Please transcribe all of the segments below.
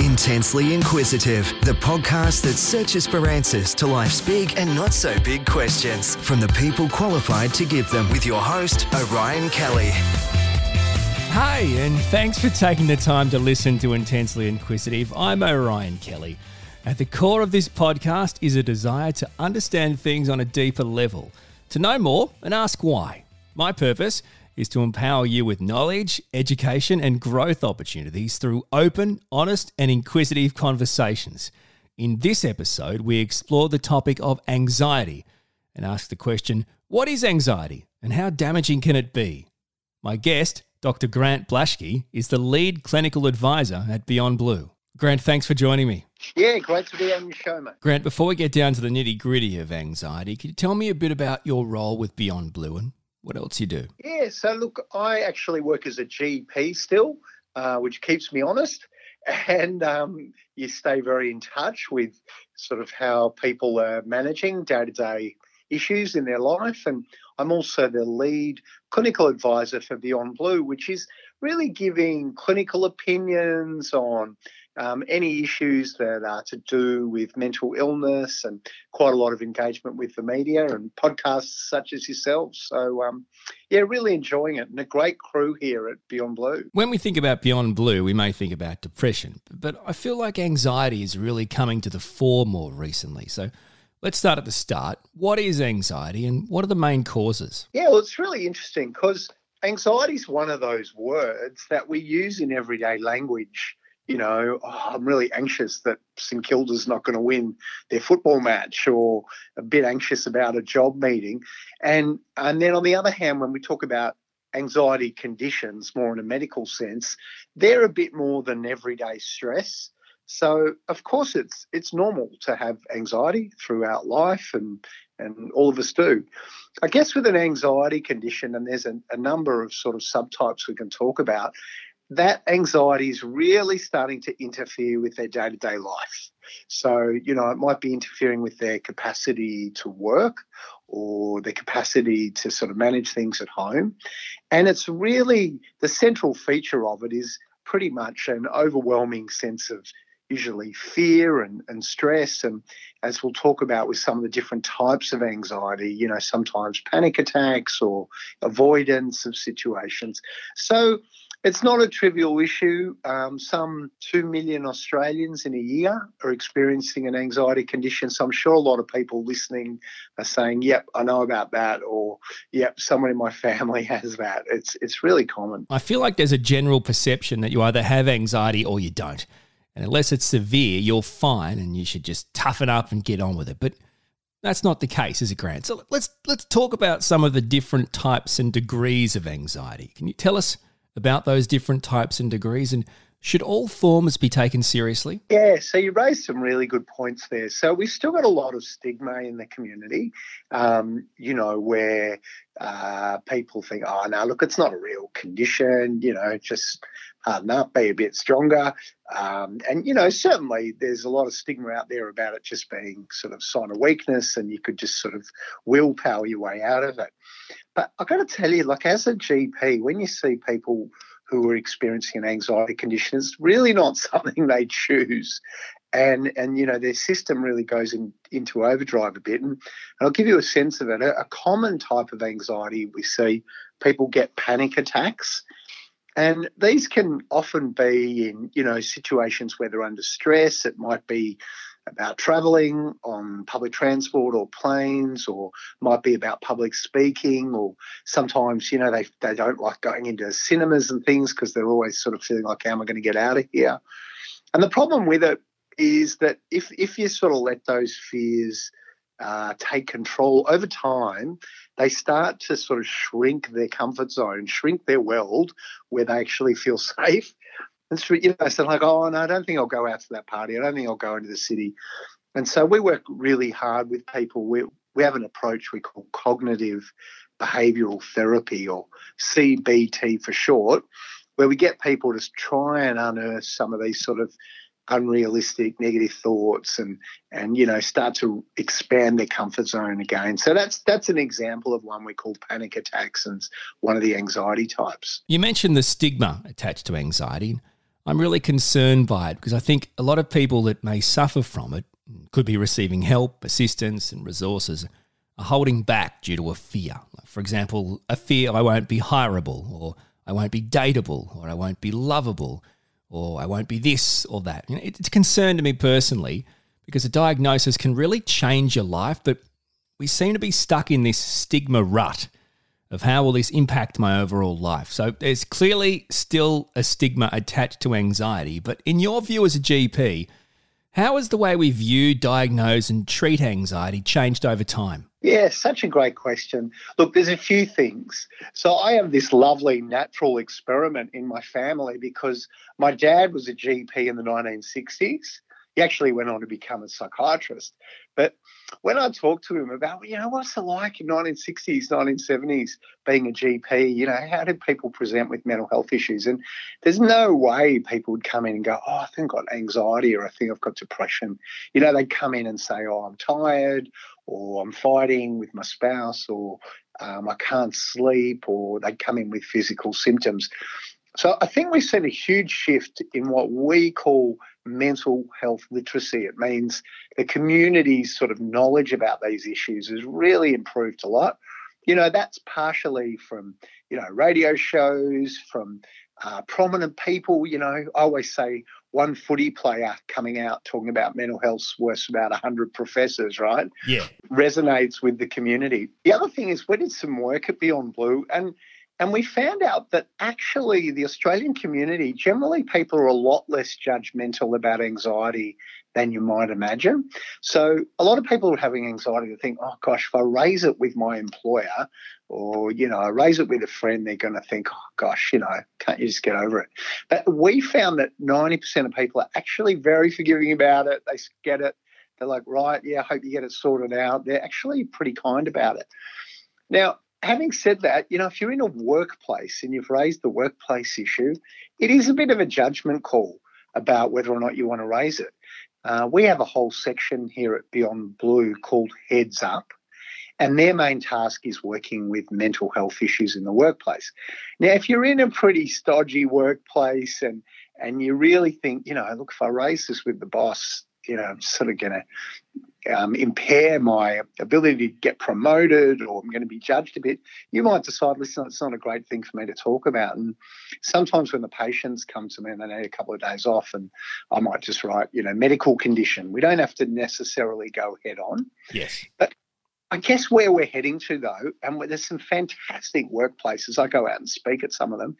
Intensely Inquisitive, the podcast that searches for answers to life's big and not so big questions from the people qualified to give them with your host, Orion Kelly. Hi, and thanks for taking the time to listen to Intensely Inquisitive. I'm Orion Kelly. At the core of this podcast is a desire to understand things on a deeper level, to know more and ask why. My purpose is to empower you with knowledge, education, and growth opportunities through open, honest, and inquisitive conversations. In this episode, we explore the topic of anxiety and ask the question what is anxiety and how damaging can it be? My guest, Dr. Grant Blashki, is the lead clinical advisor at Beyond Blue. Grant, thanks for joining me. Yeah, great to be on your show, mate. Grant, before we get down to the nitty gritty of anxiety, can you tell me a bit about your role with Beyond Blue and what else you do? Yeah, so look, I actually work as a GP still, uh, which keeps me honest. And um, you stay very in touch with sort of how people are managing day to day issues in their life. And I'm also the lead clinical advisor for Beyond Blue, which is really giving clinical opinions on um, any issues that are to do with mental illness and quite a lot of engagement with the media and podcasts such as yourselves. So, um, yeah, really enjoying it and a great crew here at Beyond Blue. When we think about Beyond Blue, we may think about depression, but I feel like anxiety is really coming to the fore more recently. So, Let's start at the start. What is anxiety and what are the main causes? Yeah, well, it's really interesting because anxiety is one of those words that we use in everyday language you know, oh, I'm really anxious that St Kilda's not going to win their football match, or a bit anxious about a job meeting. And and then on the other hand, when we talk about anxiety conditions, more in a medical sense, they're a bit more than everyday stress. So of course it's it's normal to have anxiety throughout life and and all of us do. I guess with an anxiety condition, and there's a, a number of sort of subtypes we can talk about, that anxiety is really starting to interfere with their day to day life. So, you know, it might be interfering with their capacity to work or their capacity to sort of manage things at home. And it's really the central feature of it is pretty much an overwhelming sense of usually fear and, and stress. And as we'll talk about with some of the different types of anxiety, you know, sometimes panic attacks or avoidance of situations. So it's not a trivial issue. Um, some 2 million Australians in a year are experiencing an anxiety condition. So I'm sure a lot of people listening are saying, yep, I know about that, or yep, someone in my family has that. It's, it's really common. I feel like there's a general perception that you either have anxiety or you don't. And unless it's severe, you're fine and you should just toughen up and get on with it. But that's not the case, is it, Grant? So let's let's talk about some of the different types and degrees of anxiety. Can you tell us about those different types and degrees and should all forms be taken seriously? Yeah, so you raised some really good points there. So we've still got a lot of stigma in the community, um, you know, where uh, people think, oh, no, look, it's not a real condition, you know, just harden up, be a bit stronger. Um, and, you know, certainly there's a lot of stigma out there about it just being sort of sign of weakness and you could just sort of willpower your way out of it. But I've got to tell you, like as a GP, when you see people who are experiencing an anxiety condition, it's really not something they choose. And, and you know their system really goes in, into overdrive a bit. And, and I'll give you a sense of it. A, a common type of anxiety we see people get panic attacks, and these can often be in you know situations where they're under stress. It might be about traveling on public transport or planes or might be about public speaking or sometimes you know they, they don't like going into cinemas and things because they're always sort of feeling like how am i going to get out of here? And the problem with it is that if if you sort of let those fears uh, take control over time, they start to sort of shrink their comfort zone, shrink their world where they actually feel safe, so, you know, said like, oh no, I don't think I'll go out to that party. I don't think I'll go into the city. And so we work really hard with people. We we have an approach we call cognitive behavioural therapy, or CBT for short, where we get people to try and unearth some of these sort of unrealistic negative thoughts and and you know start to expand their comfort zone again so that's that's an example of one we call panic attacks and one of the anxiety types you mentioned the stigma attached to anxiety I'm really concerned by it because I think a lot of people that may suffer from it could be receiving help, assistance, and resources are holding back due to a fear. For example, a fear I won't be hireable, or I won't be dateable, or I won't be lovable, or I won't be this or that. You know, it's a concern to me personally because a diagnosis can really change your life, but we seem to be stuck in this stigma rut of how will this impact my overall life. So there's clearly still a stigma attached to anxiety, but in your view as a GP, how has the way we view, diagnose, and treat anxiety changed over time? Yeah, such a great question. Look, there's a few things. So I have this lovely natural experiment in my family because my dad was a GP in the 1960s. He actually went on to become a psychiatrist. But when I talked to him about, you know, what's it like in 1960s, 1970s being a GP, you know, how did people present with mental health issues? And there's no way people would come in and go, oh, I think I've got anxiety or I think I've got depression. You know, they'd come in and say, oh, I'm tired or I'm fighting with my spouse or um, I can't sleep or they'd come in with physical symptoms. So I think we've seen a huge shift in what we call mental health literacy. It means the community's sort of knowledge about these issues has really improved a lot. You know, that's partially from, you know, radio shows, from uh, prominent people. You know, I always say one footy player coming out talking about mental health's worth about 100 professors, right? Yeah. Resonates with the community. The other thing is we did some work at Beyond Blue and and we found out that actually the Australian community, generally people are a lot less judgmental about anxiety than you might imagine. So a lot of people having anxiety to think, oh gosh, if I raise it with my employer or, you know, I raise it with a friend, they're going to think, oh gosh, you know, can't you just get over it? But we found that 90% of people are actually very forgiving about it. They get it. They're like, right, yeah, I hope you get it sorted out. They're actually pretty kind about it. Now, having said that, you know, if you're in a workplace and you've raised the workplace issue, it is a bit of a judgment call about whether or not you want to raise it. Uh, we have a whole section here at Beyond Blue called Heads Up, and their main task is working with mental health issues in the workplace. Now, if you're in a pretty stodgy workplace and and you really think, you know, look, if I raise this with the boss, you know, I'm sort of going to um, impair my ability to get promoted or I'm going to be judged a bit, you might decide, listen, it's not a great thing for me to talk about. And sometimes when the patients come to me and they need a couple of days off, and I might just write, you know, medical condition. We don't have to necessarily go head on. Yes. But I guess where we're heading to, though, and there's some fantastic workplaces, I go out and speak at some of them,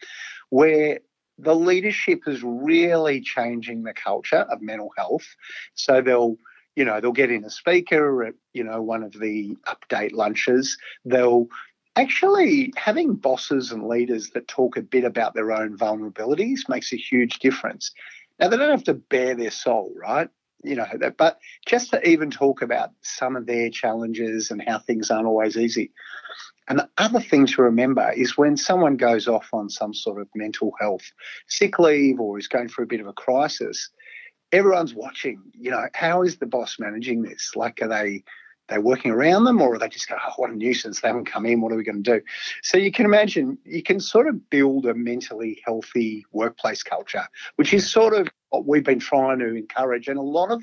where the leadership is really changing the culture of mental health. So they'll, you know, they'll get in a speaker at, you know, one of the update lunches. They'll actually having bosses and leaders that talk a bit about their own vulnerabilities makes a huge difference. Now they don't have to bare their soul, right? You know, but just to even talk about some of their challenges and how things aren't always easy. And the other thing to remember is when someone goes off on some sort of mental health sick leave or is going through a bit of a crisis, everyone's watching. You know, how is the boss managing this? Like, are they they working around them, or are they just go, oh, what a nuisance? They haven't come in. What are we going to do? So you can imagine you can sort of build a mentally healthy workplace culture, which is sort of what we've been trying to encourage, and a lot of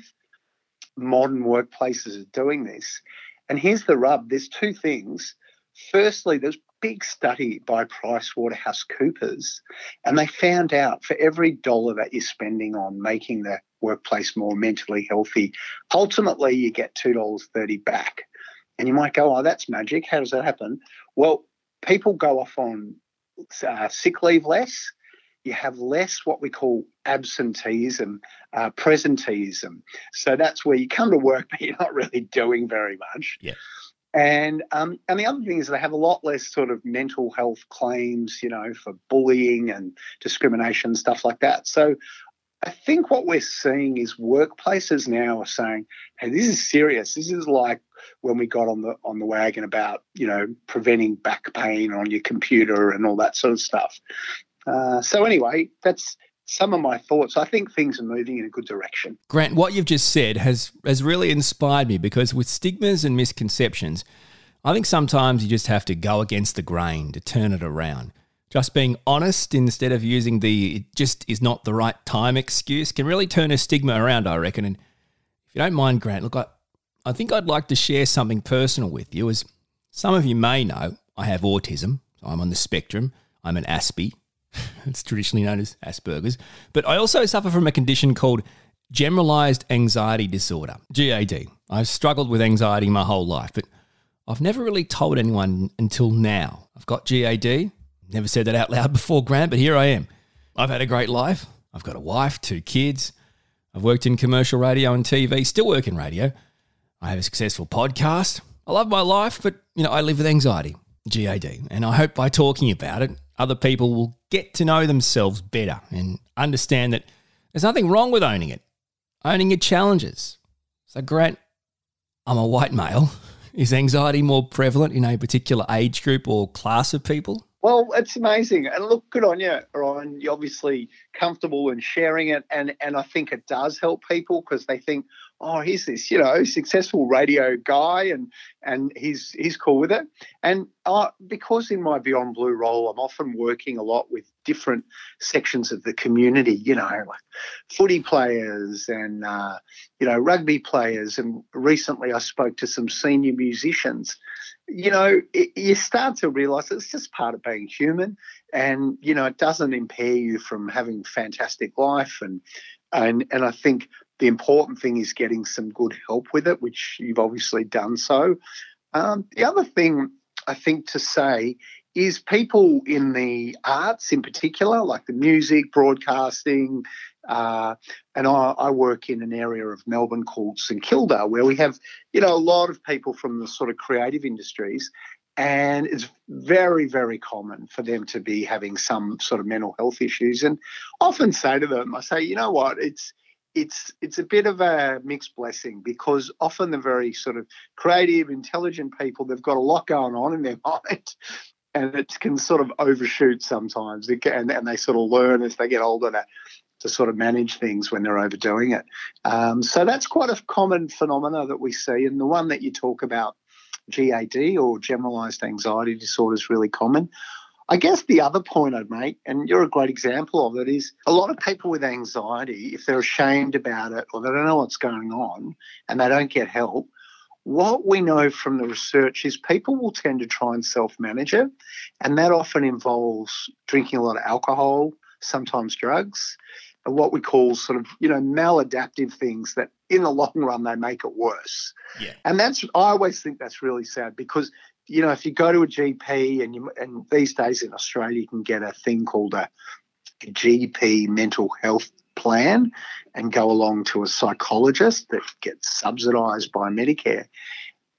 modern workplaces are doing this. And here's the rub: there's two things Firstly, there's big study by PricewaterhouseCoopers, and they found out for every dollar that you're spending on making the workplace more mentally healthy, ultimately you get $2.30 back. And you might go, oh, that's magic. How does that happen? Well, people go off on uh, sick leave less. You have less what we call absenteeism, uh, presenteeism. So that's where you come to work, but you're not really doing very much. Yeah. And um, and the other thing is they have a lot less sort of mental health claims, you know, for bullying and discrimination stuff like that. So I think what we're seeing is workplaces now are saying, "Hey, this is serious. This is like when we got on the on the wagon about you know preventing back pain on your computer and all that sort of stuff." Uh, so anyway, that's some of my thoughts. I think things are moving in a good direction. Grant, what you've just said has has really inspired me because with stigmas and misconceptions, I think sometimes you just have to go against the grain to turn it around. Just being honest instead of using the it just is not the right time excuse can really turn a stigma around, I reckon. And if you don't mind, Grant, look, I, I think I'd like to share something personal with you. As some of you may know, I have autism. So I'm on the spectrum. I'm an Aspie. it's traditionally known as Asperger's. But I also suffer from a condition called generalized anxiety disorder, GAD. I've struggled with anxiety my whole life, but I've never really told anyone until now. I've got GAD, Never said that out loud before, Grant, but here I am. I've had a great life. I've got a wife, two kids. I've worked in commercial radio and TV, still work in radio. I have a successful podcast. I love my life, but you know, I live with anxiety, GAD. And I hope by talking about it, other people will get to know themselves better and understand that there's nothing wrong with owning it. Owning your challenges. So, Grant, I'm a white male. Is anxiety more prevalent in a particular age group or class of people? Well, it's amazing, and look, good on you, Ryan. You're obviously comfortable in sharing it, and and I think it does help people because they think, oh, he's this, you know, successful radio guy, and and he's he's cool with it. And uh, because in my Beyond Blue role, I'm often working a lot with different sections of the community, you know, like footy players and uh, you know rugby players, and recently I spoke to some senior musicians you know, it, you start to realize it's just part of being human, and you know, it doesn't impair you from having fantastic life. And and and I think the important thing is getting some good help with it, which you've obviously done so. Um, the other thing I think to say is people in the arts, in particular, like the music, broadcasting, uh, and I, I, work in an area of Melbourne called St Kilda, where we have, you know, a lot of people from the sort of creative industries, and it's very, very common for them to be having some sort of mental health issues. And often say to them, I say, you know what, it's it's it's a bit of a mixed blessing because often the very sort of creative, intelligent people, they've got a lot going on in their mind. And it can sort of overshoot sometimes, can, and, they sort of learn as they get older to to sort of manage things when they're overdoing it. Um, so that's quite a common phenomena that we see. And the one that you talk about, GAD or generalized anxiety disorder, is really common. I guess the other point I'd make, and you're a great example of it, is a lot of people with anxiety, if they're ashamed about it or they don't know what's going on and they don't get help, what we know from the research is people will tend to try and self manage it. And that often involves drinking a lot of alcohol, sometimes drugs and what we call sort of you know maladaptive things that in the long run they make it worse yeah. and that's i always think that's really sad because you know if you go to a gp and you and these days in australia you can get a thing called a, gp mental health plan and go along to a psychologist that gets subsidized by medicare.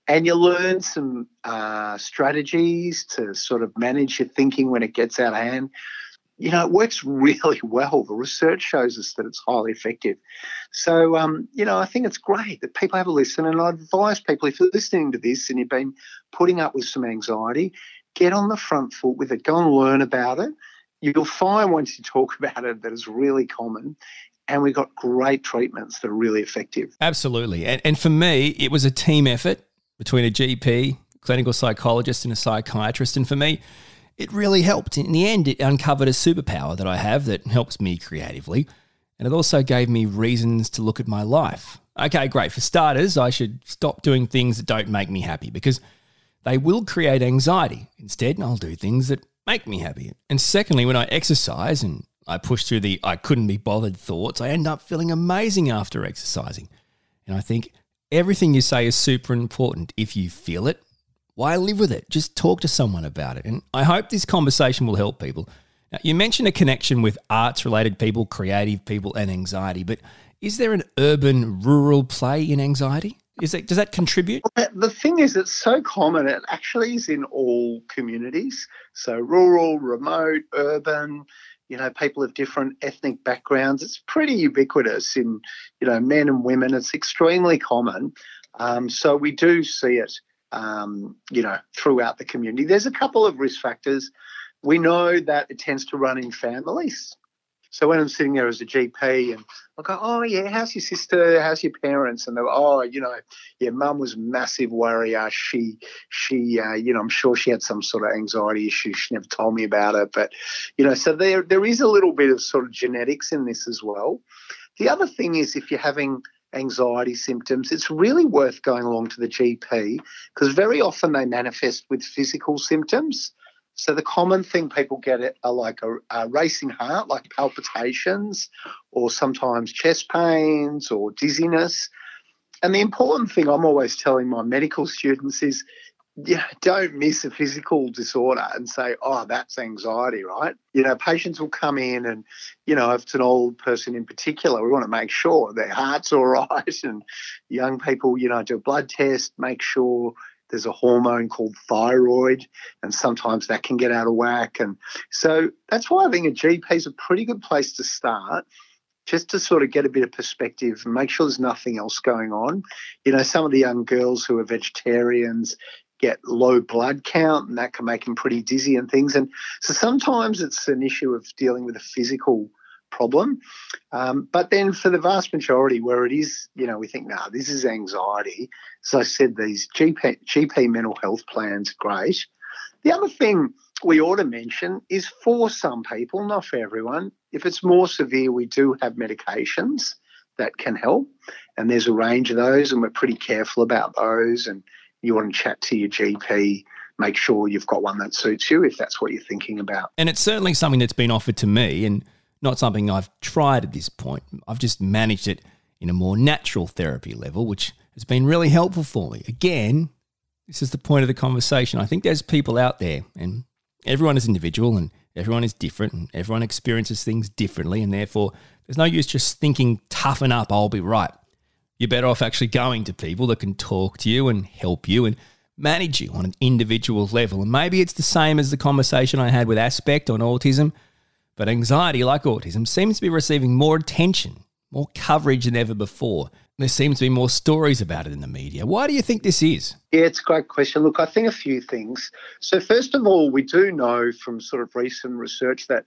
And you learn some uh, strategies to sort of manage your thinking when it gets out of hand you know, it works really well. The research shows us that it's highly effective. So, um, you know, I think it's great that people have a listen. And I advise people if you're listening to this and you've been putting up with some anxiety, get on the front foot with it, go and learn about it. You'll find once you talk about it that it's really common. And we've got great treatments that are really effective. Absolutely. And, and for me, it was a team effort between a GP, clinical psychologist, and a psychiatrist. And for me, it really helped. In the end, it uncovered a superpower that I have that helps me creatively, and it also gave me reasons to look at my life. Okay, great. For starters, I should stop doing things that don't make me happy because they will create anxiety. Instead, I'll do things that make me happy. And secondly, when I exercise and I push through the I couldn't be bothered thoughts, I end up feeling amazing after exercising. And I think everything you say is super important. If you feel it, why live with it? Just talk to someone about it. And I hope this conversation will help people. Now, you mentioned a connection with arts related people, creative people, and anxiety, but is there an urban rural play in anxiety? Is it, does that contribute? The thing is, it's so common. It actually is in all communities. So, rural, remote, urban, you know, people of different ethnic backgrounds. It's pretty ubiquitous in, you know, men and women. It's extremely common. Um, so, we do see it um, you know, throughout the community. There's a couple of risk factors. We know that it tends to run in families. So when I'm sitting there as a GP and I go, oh yeah, how's your sister? How's your parents? And they're, oh, you know, yeah, mum was a massive worrier. She, she, uh, you know, I'm sure she had some sort of anxiety issue. She never told me about it, but you know, so there there is a little bit of sort of genetics in this as well. The other thing is if you're having anxiety symptoms, it's really worth going along to the GP because very often they manifest with physical symptoms. So the common thing people get are like a, a, racing heart, like palpitations, or sometimes chest pains or dizziness. And the important thing I'm always telling my medical students is yeah, don't miss a physical disorder and say, oh, that's anxiety, right? You know, patients will come in and, you know, if it's an old person in particular, we want to make sure their heart's all right. And young people, you know, do a blood test, make sure there's a hormone called thyroid, and sometimes that can get out of whack. And so that's why I think a GP is a pretty good place to start just to sort of get a bit of perspective and make sure there's nothing else going on. You know, some of the young girls who are vegetarians, get low blood count and that can make him pretty dizzy and things. And so sometimes it's an issue of dealing with a physical problem. Um, but then for the vast majority where it is, you know, we think, nah, this is anxiety. As I said, these GP, GP mental health plans are great. The other thing we ought to mention is for some people, not for everyone, if it's more severe, we do have medications that can help. And there's a range of those, and we're pretty careful about those. And you want to chat to your GP, make sure you've got one that suits you if that's what you're thinking about. And it's certainly something that's been offered to me and not something I've tried at this point. I've just managed it in a more natural therapy level, which has been really helpful for me. Again, this is the point of the conversation. I think there's people out there, and everyone is individual and everyone is different and everyone experiences things differently. And therefore, there's no use just thinking, toughen up, I'll be right you're better off actually going to people that can talk to you and help you and manage you on an individual level. And maybe it's the same as the conversation I had with Aspect on autism, but anxiety, like autism, seems to be receiving more attention, more coverage than ever before. There seems to be more stories about it in the media. Why do you think this is? Yeah, it's a great question. Look, I think a few things. So, first of all, we do know from sort of recent research that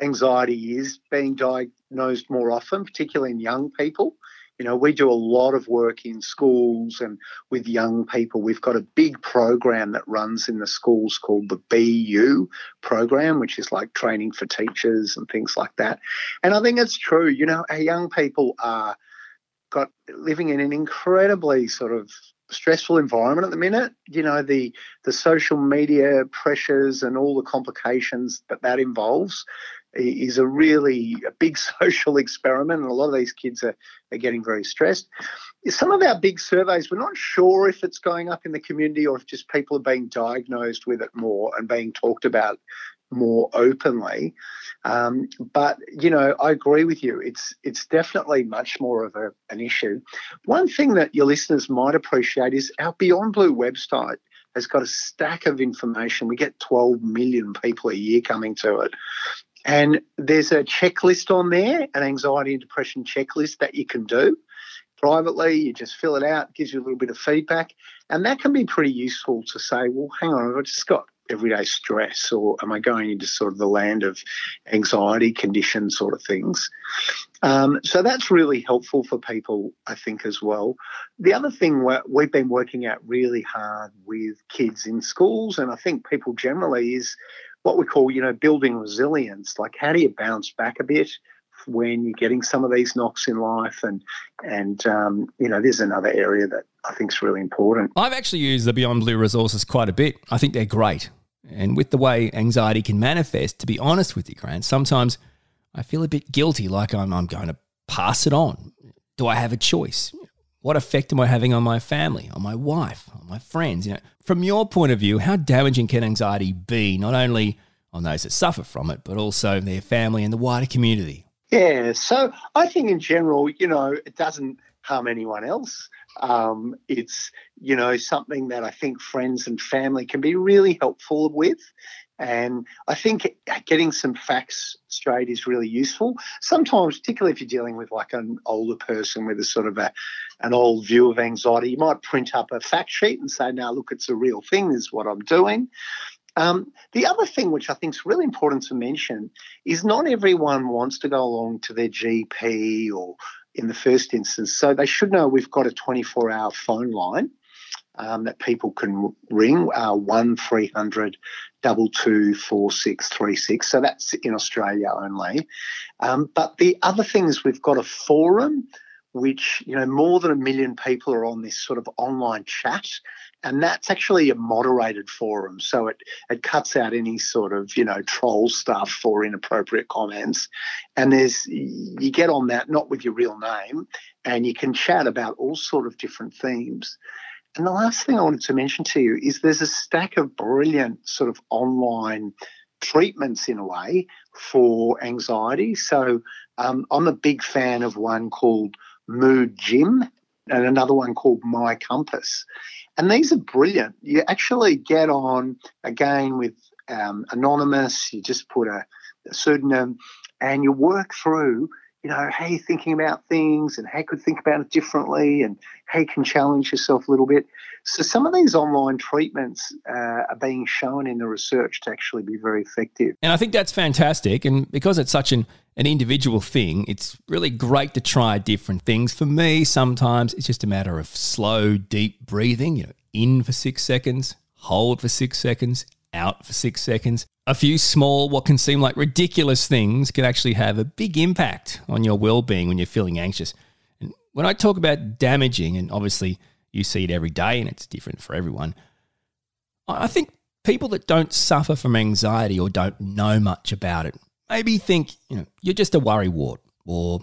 anxiety is being diagnosed more often, particularly in young people. You know, we do a lot of work in schools and with young people. We've got a big program that runs in the schools called the Be You program, which is like training for teachers and things like that. And I think it's true. You know, our young people are got living in an incredibly sort of stressful environment at the minute. You know, the the social media pressures and all the complications that that involves is a really a big social experiment, and a lot of these kids are, are getting very stressed. Some of our big surveys, we're not sure if it's going up in the community or if just people are being diagnosed with it more and being talked about more openly. Um, but you know, I agree with you. It's it's definitely much more of a, an issue. One thing that your listeners might appreciate is our Beyond Blue website has got a stack of information. We get 12 million people a year coming to it. And there's a checklist on there, an anxiety and depression checklist that you can do privately. You just fill it out, gives you a little bit of feedback. And that can be pretty useful to say, well, hang on, I've just got everyday stress or am I going into sort of the land of anxiety condition sort of things? Um, so that's really helpful for people, I think, as well. The other thing we've been working out really hard with kids in schools, and I think people generally, is what we call, you know, building resilience. Like, how do you bounce back a bit when you're getting some of these knocks in life? And and um, you know, there's another area that I think is really important. I've actually used the Beyond Blue resources quite a bit. I think they're great. And with the way anxiety can manifest, to be honest with you, Grant, sometimes I feel a bit guilty, like I'm, I'm going to pass it on. Do I have a choice? What effect am I having on my family, on my wife, on my friends? You know, from your point of view, how damaging can anxiety be, not only on those that suffer from it, but also their family and the wider community? Yeah, so I think in general, you know, it doesn't harm anyone else. Um, it's, you know, something that I think friends and family can be really helpful with. And I think getting some facts straight is really useful. Sometimes, particularly if you're dealing with like an older person with a sort of a, an old view of anxiety, you might print up a fact sheet and say, now look, it's a real thing, this is what I'm doing. Um, the other thing, which I think is really important to mention, is not everyone wants to go along to their GP or in the first instance. So they should know we've got a 24 hour phone line um, that people can ring, uh, 1300 224636. So that's in Australia only. Um, but the other thing is we've got a forum which you know more than a million people are on this sort of online chat and that's actually a moderated forum so it it cuts out any sort of you know troll stuff or inappropriate comments and there's you get on that not with your real name and you can chat about all sort of different themes and the last thing i wanted to mention to you is there's a stack of brilliant sort of online treatments in a way for anxiety so um, i'm a big fan of one called Mood Gym and another one called My Compass. And these are brilliant. You actually get on again with um, Anonymous, you just put a, a pseudonym and you work through you know, how you're thinking about things and how you could think about it differently and how you can challenge yourself a little bit. So some of these online treatments uh, are being shown in the research to actually be very effective. And I think that's fantastic. And because it's such an, an individual thing, it's really great to try different things. For me, sometimes it's just a matter of slow, deep breathing, you know, in for six seconds, hold for six seconds, out for six seconds. A few small, what can seem like ridiculous things can actually have a big impact on your well being when you're feeling anxious. And when I talk about damaging, and obviously you see it every day and it's different for everyone, I think people that don't suffer from anxiety or don't know much about it maybe think, you know, you're just a worry wart or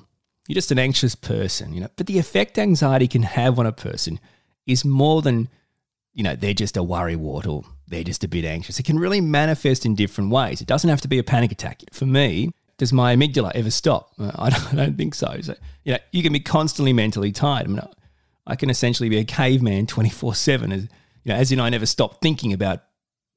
you're just an anxious person, you know. But the effect anxiety can have on a person is more than, you know, they're just a worry wart or they're just a bit anxious. It can really manifest in different ways. It doesn't have to be a panic attack. For me, does my amygdala ever stop? Uh, I don't, think so. so. You know, you can be constantly mentally tired. I mean, I can essentially be a caveman 24 7, as, you know, as in I never stop thinking about,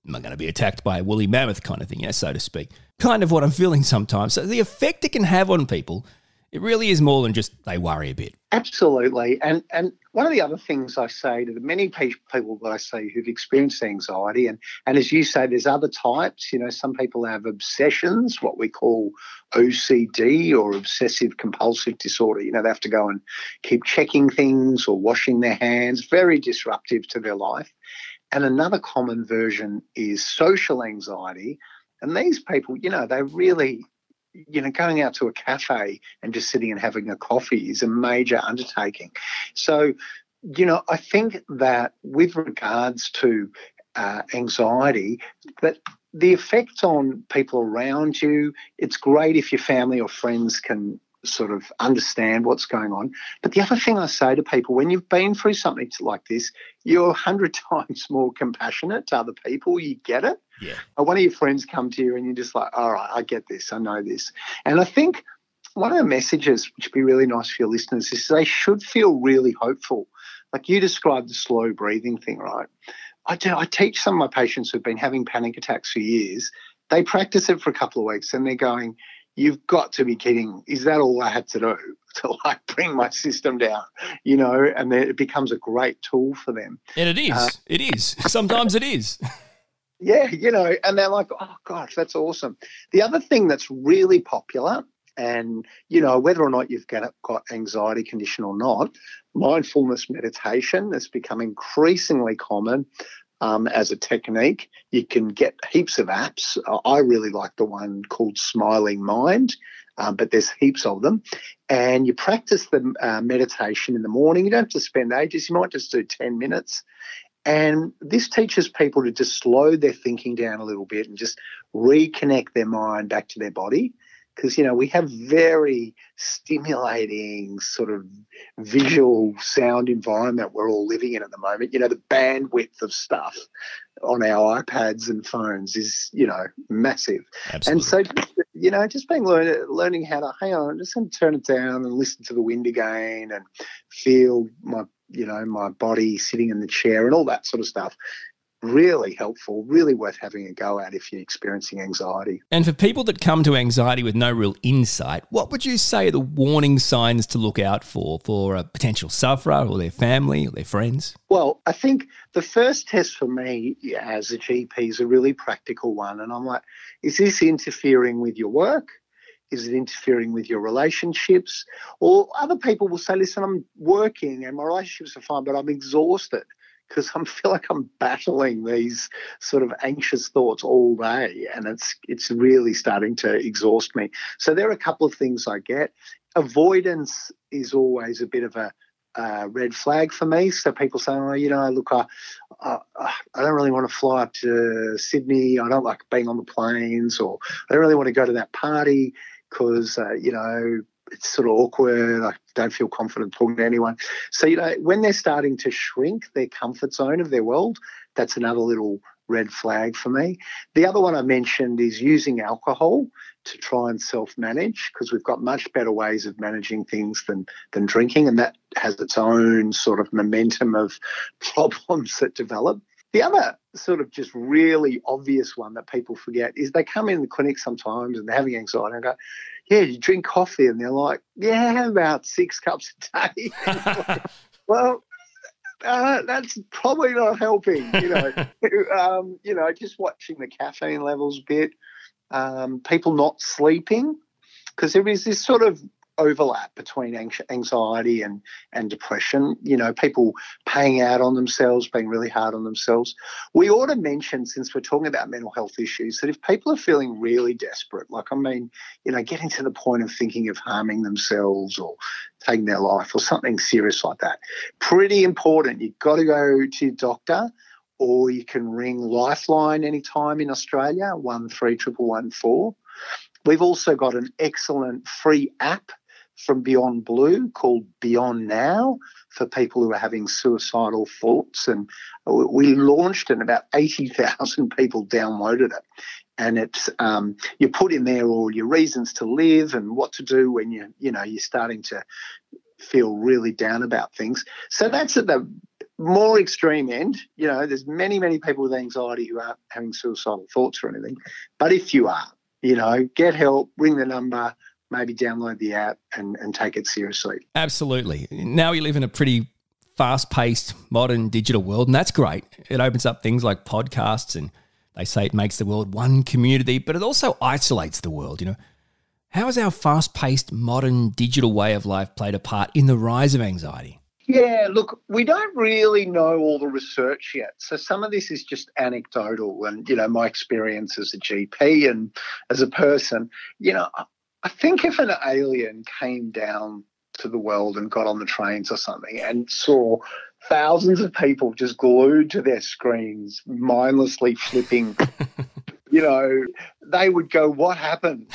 am I going to be attacked by a woolly mammoth kind of thing, yeah, so to speak. Kind of what I'm feeling sometimes. So the effect it can have on people it really is more than just they worry a bit. Absolutely. And and one of the other things I say to the many people that I see who've experienced anxiety, and, and as you say, there's other types. You know, some people have obsessions, what we call OCD or obsessive compulsive disorder. You know, they have to go and keep checking things or washing their hands, very disruptive to their life. And another common version is social anxiety. And these people, you know, they really you know, going out to a cafe and just sitting and having a coffee is a major undertaking. So, you know, I think that with regards to uh, anxiety, that the effect on people around you, it's great if your family or friends can sort of understand what's going on. But the other thing I say to people, when you've been through something like this, you're a hundred times more compassionate to other people. You get it. Yeah. One of your friends come to you and you're just like, all right, I get this. I know this. And I think one of the messages, which would be really nice for your listeners, is they should feel really hopeful. Like you described the slow breathing thing, right? I do. I teach some of my patients who've been having panic attacks for years. They practice it for a couple of weeks and they're going, you've got to be kidding. Is that all I had to do to like bring my system down? You know, and then it becomes a great tool for them. And it is. Uh, it is. Sometimes it is. Yeah, you know, and they're like, oh gosh, that's awesome. The other thing that's really popular, and you know, whether or not you've got, got anxiety condition or not, mindfulness meditation has become increasingly common um, as a technique. You can get heaps of apps. I really like the one called Smiling Mind, um, but there's heaps of them. And you practice the uh, meditation in the morning. You don't have to spend ages. You might just do 10 minutes. And this teaches people to just slow their thinking down a little bit and just reconnect their mind back to their body because you know we have very stimulating sort of visual sound environment we're all living in at the moment. You know the bandwidth of stuff on our ipads and phones is you know massive. Absolutely. and so you know just being learn, learning how to hang on i'm just going to turn it down and listen to the wind again and feel my you know my body sitting in the chair and all that sort of stuff really helpful, really worth having a go at if you're experiencing anxiety. And for people that come to anxiety with no real insight, what would you say are the warning signs to look out for for a potential sufferer or their family or their friends? Well, I think the first test for me as a GP is a really practical one. And I'm like, is this interfering with your work? Is it interfering with your relationships? Or other people will say, listen, I'm working and my relationships are fine, but I'm exhausted because I feel like I'm battling these sort of anxious thoughts all day, and it's it's really starting to exhaust me. So there are a couple of things I get. Avoidance is always a bit of a uh, red flag for me. So people say, oh, you know, look, I, I, I, don't really want to fly up to Sydney. I don't like being on the planes, or I don't really want to go to that party because, uh, you know, it's sort of awkward. I don't feel confident talking to anyone. So, you know, when they're starting to shrink their comfort zone of their world, that's another little red flag for me. The other one I mentioned is using alcohol to try and self-manage because we've got much better ways of managing things than than drinking, and that has its own sort of momentum of problems that develop. The other sort of just really obvious one that people forget is they come in the clinic sometimes and they're having anxiety and go, Yeah, you drink coffee? And they're like, Yeah, about six cups a day. well, uh, that's probably not helping. You know, um, you know, just watching the caffeine levels a bit, um, people not sleeping, because there is this sort of overlap between anxiety and, and depression. You know, people paying out on themselves, being really hard on themselves. We ought to mention, since we're talking about mental health issues, that if people are feeling really desperate, like I mean, you know, getting to the point of thinking of harming themselves or taking their life or something serious like that, pretty important. You've got to go to your doctor or you can ring Lifeline anytime in Australia, one three triple one four. We've also got an excellent free app from Beyond Blue called Beyond Now for people who are having suicidal thoughts. And we launched and about 80,000 people downloaded it. And it's um, you put in there all your reasons to live and what to do when you you know you're starting to feel really down about things. So that's at the more extreme end. You know, there's many many people with anxiety who aren't having suicidal thoughts or anything. But if you are, you know, get help, ring the number, maybe download the app and, and take it seriously. Absolutely. Now we live in a pretty fast paced, modern digital world, and that's great. It opens up things like podcasts, and they say it makes the world one community, but it also isolates the world, you know. How has our fast paced, modern digital way of life played a part in the rise of anxiety? Yeah, look, we don't really know all the research yet. So some of this is just anecdotal and, you know, my experience as a GP and as a person. You know, I think if an alien came down to the world and got on the trains or something and saw thousands of people just glued to their screens, mindlessly flipping, you know, they would go, What happened?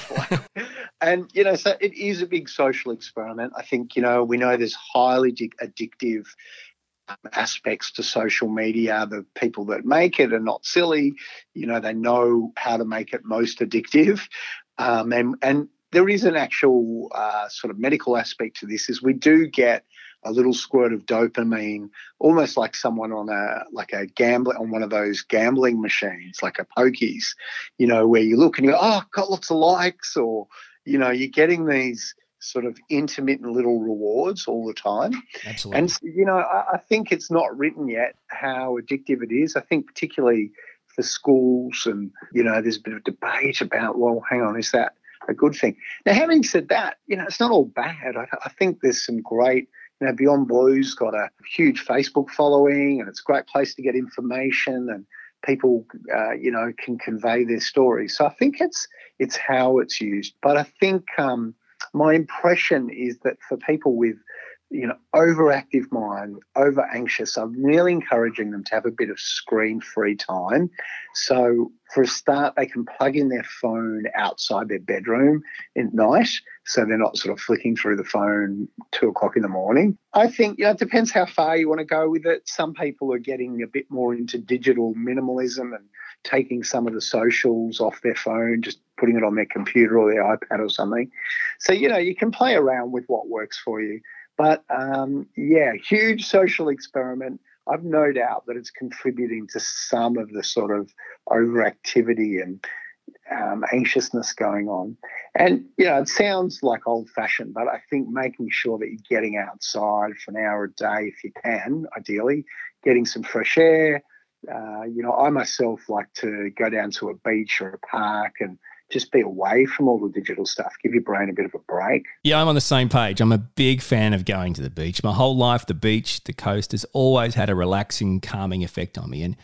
and, you know, so it is a big social experiment. I think, you know, we know there's highly addictive um, aspects to social media. The people that make it are not silly. You know, they know how to make it most addictive. Um, and, and there is an actual uh, sort of medical aspect to this. Is we do get a little squirt of dopamine, almost like someone on a like a gambling on one of those gambling machines, like a pokies, you know, where you look and you go, oh, got lots of likes, or you know, you're getting these sort of intermittent little rewards all the time. Absolutely. And you know, I, I think it's not written yet how addictive it is. I think particularly for schools and you know, there's a bit of debate about well, hang on, is that a good thing. Now, having said that, you know, it's not all bad. I, I think there's some great, you know, Beyond Blue's got a huge Facebook following and it's a great place to get information and people, uh, you know, can convey their stories. So I think it's it's how it's used. But I think um, my impression is that for people with you know, overactive mind, over anxious, I'm really encouraging them to have a bit of screen free time. So, for a start, they can plug in their phone outside their bedroom at night so they're not sort of flicking through the phone two o'clock in the morning. I think, you know, it depends how far you want to go with it. Some people are getting a bit more into digital minimalism and taking some of the socials off their phone, just putting it on their computer or their iPad or something. So, you know, you can play around with what works for you. But um, yeah, huge social experiment. I've no doubt that it's contributing to some of the sort of overactivity and um, anxiousness going on. And, you know, it sounds like old fashioned, but I think making sure that you're getting outside for an hour a day if you can, ideally, getting some fresh air. Uh, you know, I myself like to go down to a beach or a park and just be away from all the digital stuff. Give your brain a bit of a break. Yeah, I'm on the same page. I'm a big fan of going to the beach. My whole life, the beach, the coast has always had a relaxing, calming effect on me. And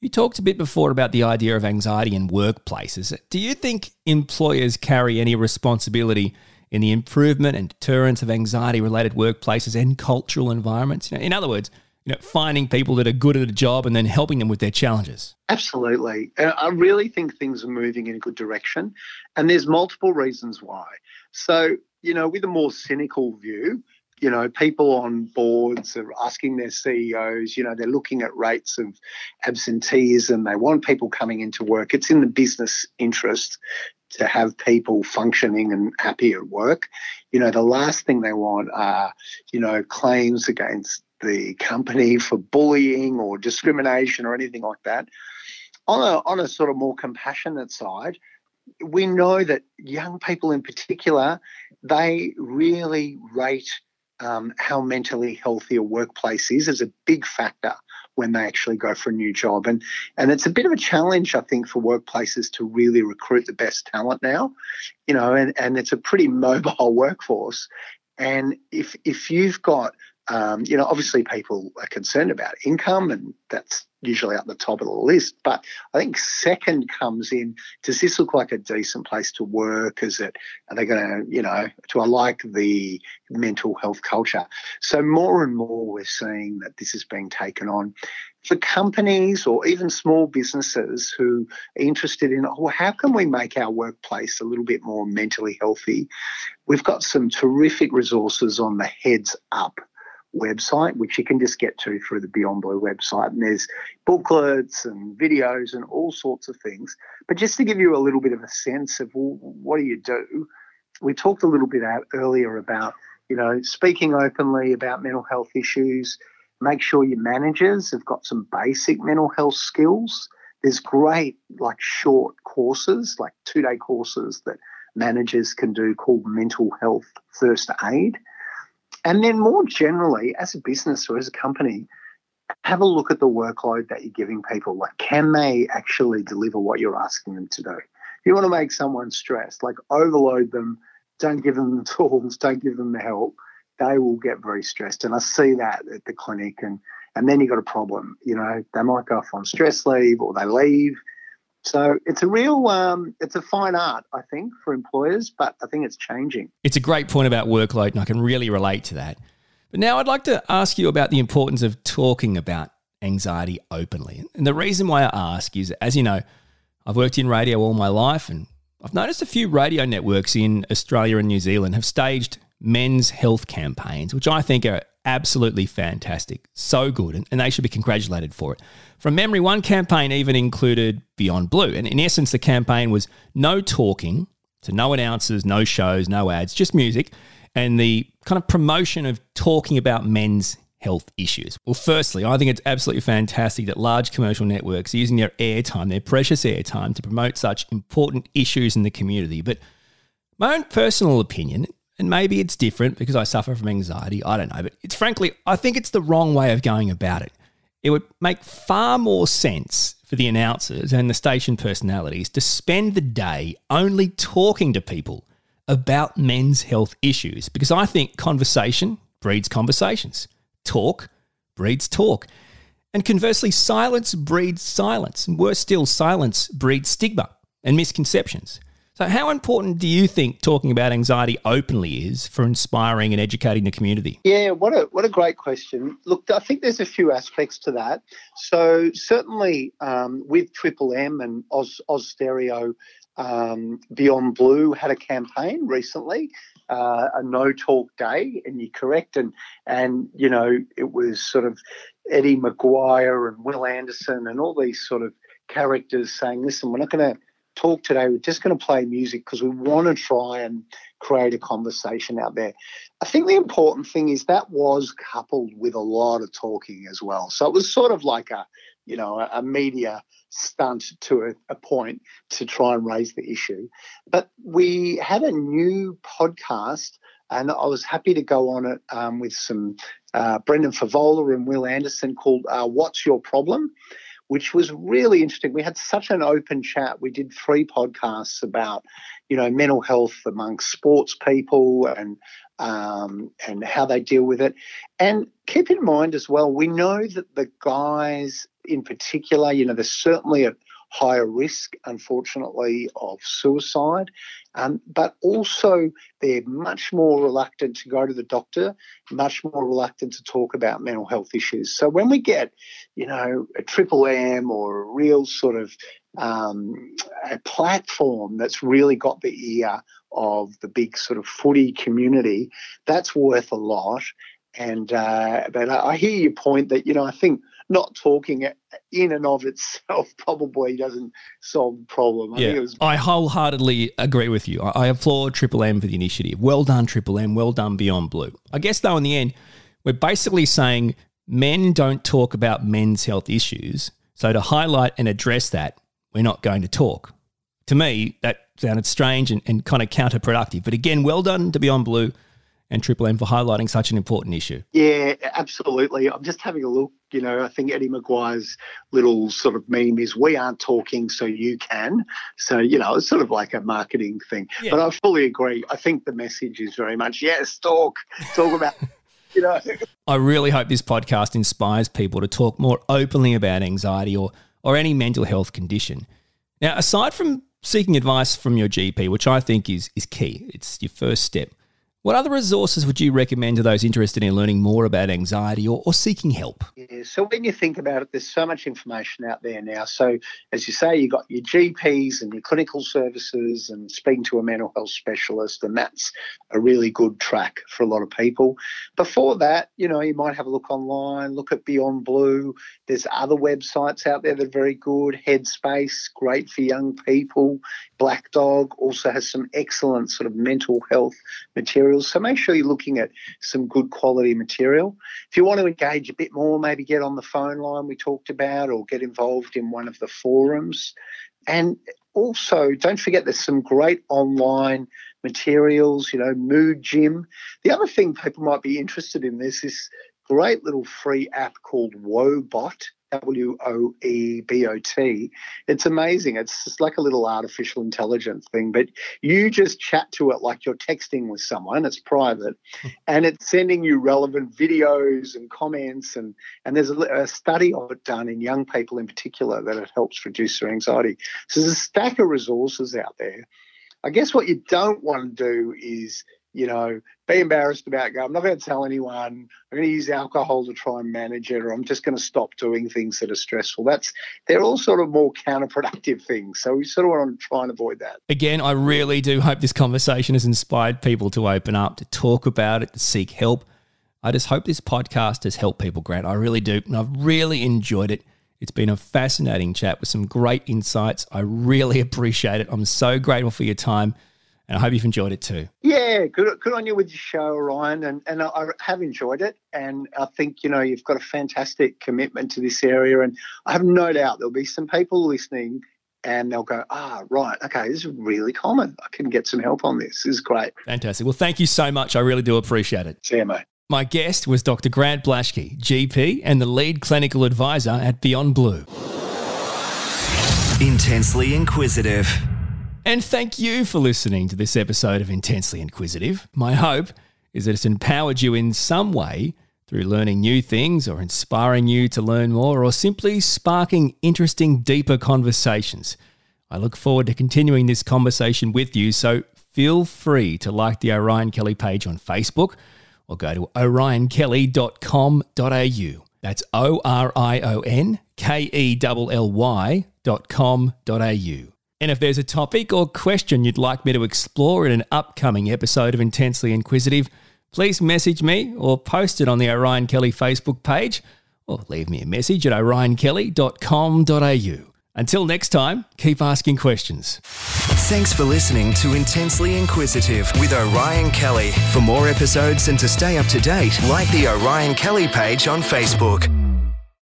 you talked a bit before about the idea of anxiety in workplaces. Do you think employers carry any responsibility in the improvement and deterrence of anxiety related workplaces and cultural environments? in other words, you know, finding people that are good at a job and then helping them with their challenges. Absolutely. I really think things are moving in a good direction. And there's multiple reasons why. So, you know, with a more cynical view, you know, people on boards are asking their CEOs, you know, they're looking at rates of absenteeism. They want people coming into work. It's in the business interest to have people functioning and happy at work. You know, the last thing they want are, you know, claims against the company for bullying or discrimination or anything like that. On a, on a sort of more compassionate side, we know that young people in particular, they really rate um, how mentally healthy a workplace is as a big factor when they actually go for a new job. And and it's a bit of a challenge, I think, for workplaces to really recruit the best talent now. You know, and, and it's a pretty mobile workforce. And if if you've got um, you know, obviously people are concerned about income, and that's usually at the top of the list. But I think second comes in: does this look like a decent place to work? Is it? Are they going to, you know, do I like the mental health culture? So more and more, we're seeing that this is being taken on for companies or even small businesses who are interested in, oh, how can we make our workplace a little bit more mentally healthy? We've got some terrific resources on the Heads Up website, which you can just get to through the Beyond Blue website. And there's booklets and videos and all sorts of things. But just to give you a little bit of a sense of well, what do you do, we talked a little bit out earlier about you know speaking openly about mental health issues. Make sure your managers have got some basic mental health skills. There's great like short courses, like two day courses that managers can do called mental health first aid and then more generally, as a business or as a company, have a look at the workload that you're giving people. Like, can they actually deliver what you're asking them to do? If you want to make someone stressed, like overload them, don't give them the tools, don't give them the help, they will get very stressed. And I see that at the clinic and and then you've got a problem. You know, they might go off on stress leave or they leave so it's a real, um, it's a fine art, I think, for employers, but I think it's changing. It's a great point about workload, and I can really relate to that. But now I'd like to ask you about the importance of talking about anxiety openly. And the reason why I ask is, as you know, I've worked in radio all my life, and I've noticed a few radio networks in Australia and New Zealand have staged men's health campaigns, which I think are absolutely fantastic. So good. And, and they should be congratulated for it. From memory, one campaign even included Beyond Blue. And in essence, the campaign was no talking, so no announcers, no shows, no ads, just music, and the kind of promotion of talking about men's health issues. Well, firstly, I think it's absolutely fantastic that large commercial networks are using their airtime, their precious airtime, to promote such important issues in the community. But my own personal opinion and maybe it's different because I suffer from anxiety. I don't know. But it's frankly, I think it's the wrong way of going about it. It would make far more sense for the announcers and the station personalities to spend the day only talking to people about men's health issues because I think conversation breeds conversations, talk breeds talk. And conversely, silence breeds silence. And worse still, silence breeds stigma and misconceptions. So, how important do you think talking about anxiety openly is for inspiring and educating the community? Yeah, what a what a great question. Look, I think there's a few aspects to that. So, certainly um, with Triple M and Oz, Austereo, um, Beyond Blue had a campaign recently, uh, a No Talk Day, and you're correct, and and you know it was sort of Eddie McGuire and Will Anderson and all these sort of characters saying, listen, we're not going to talk today, we're just going to play music because we want to try and create a conversation out there. I think the important thing is that was coupled with a lot of talking as well. So it was sort of like a, you know, a, media stunt to a, a, point to try and raise the issue. But we had a new podcast, and I was happy to go on it um, with some uh, Brendan Fevola and Will Anderson called uh, "What's Your Problem." Which was really interesting. We had such an open chat. We did three podcasts about, you know, mental health amongst sports people and um, and how they deal with it. And keep in mind as well, we know that the guys in particular, you know, there's certainly a higher risk, unfortunately, of suicide. Um, but also, they're much more reluctant to go to the doctor, much more reluctant to talk about mental health issues. So when we get, you know, a triple M or a real sort of um, a platform that's really got the ear of the big sort of footy community, that's worth a lot. And uh, but I hear your point that you know I think not talking in and of itself probably doesn't solve the problem. I yeah, was- I wholeheartedly agree with you. I, I applaud Triple M for the initiative. Well done, Triple M. Well done, Beyond Blue. I guess though, in the end, we're basically saying men don't talk about men's health issues. So to highlight and address that, we're not going to talk. To me, that sounded strange and, and kind of counterproductive. But again, well done to Beyond Blue and Triple M for highlighting such an important issue. Yeah, absolutely. I'm just having a look. You know, I think Eddie McGuire's little sort of meme is "We aren't talking, so you can." So you know, it's sort of like a marketing thing. Yeah. But I fully agree. I think the message is very much yes, talk, talk about. you know. I really hope this podcast inspires people to talk more openly about anxiety or or any mental health condition. Now, aside from seeking advice from your GP, which I think is is key, it's your first step. What other resources would you recommend to those interested in learning more about anxiety or, or, seeking help? Yeah, so when you think about it, there's so much information out there now. So, as you say, you've got your GPs and your clinical services and speaking to a mental health specialist, and that's a really good track for a lot of people. Before that, you know, you might have a look online, look at Beyond Blue. There's other websites out there that are very good. Headspace, great for young people. Black Dog also has some excellent sort of mental health materials. So make sure you're looking at some good quality material. If you want to engage a bit more, maybe get on the phone line we talked about or get involved in one of the forums. And also, don't forget there's some great online materials, you know, Mood Gym. The other thing people might be interested in is this great little free app called Woebot. W O E B O T. It's amazing. It's just like a little artificial intelligence thing, but you just chat to it like you're texting with someone. It's private, and it's sending you relevant videos and comments. and And there's a, a study of it done in young people in particular that it helps reduce their anxiety. So there's a stack of resources out there. I guess what you don't want to do is you know, be embarrassed about going, I'm not going to tell anyone, I'm going to use alcohol to try and manage it, or I'm just going to stop doing things that are stressful. That's they're all sort of more counterproductive things. So we sort of want to try and avoid that. Again, I really do hope this conversation has inspired people to open up, to talk about it, to seek help. I just hope this podcast has helped people, Grant. I really do. And I've really enjoyed it. It's been a fascinating chat with some great insights. I really appreciate it. I'm so grateful for your time. And I hope you've enjoyed it too. Yeah, good, good on you with your show, Orion. And, and I have enjoyed it. And I think, you know, you've got a fantastic commitment to this area. And I have no doubt there'll be some people listening and they'll go, ah, right, okay, this is really common. I can get some help on this. This is great. Fantastic. Well, thank you so much. I really do appreciate it. See you, mate. My guest was Dr. Grant Blashki, GP and the lead clinical advisor at Beyond Blue. Intensely inquisitive. And thank you for listening to this episode of Intensely Inquisitive. My hope is that it's empowered you in some way through learning new things or inspiring you to learn more or simply sparking interesting, deeper conversations. I look forward to continuing this conversation with you, so feel free to like the Orion Kelly page on Facebook or go to orionkelly.com.au. That's O R I O N K E L L Y dot com dot au. And if there's a topic or question you'd like me to explore in an upcoming episode of Intensely Inquisitive, please message me or post it on the Orion Kelly Facebook page or leave me a message at orionkelly.com.au. Until next time, keep asking questions. Thanks for listening to Intensely Inquisitive with Orion Kelly. For more episodes and to stay up to date, like the Orion Kelly page on Facebook.